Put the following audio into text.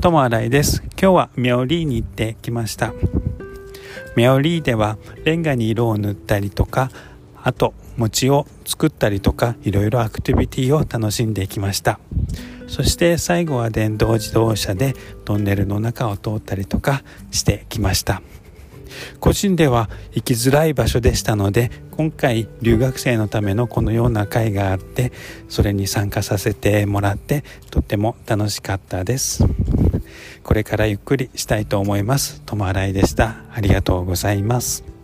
友新井です。今日は妙理に行ってきました。妙理ではレンガに色を塗ったりとかあと餅を作ったりとかいろいろアクティビティを楽しんできました。そして最後は電動自動車でトンネルの中を通ったりとかしてきました。個人では行きづらい場所でしたので今回留学生のためのこのような会があってそれに参加させてもらってとっても楽しかったです。これからゆっくりしたいと思います。ともあらいでした。ありがとうございます。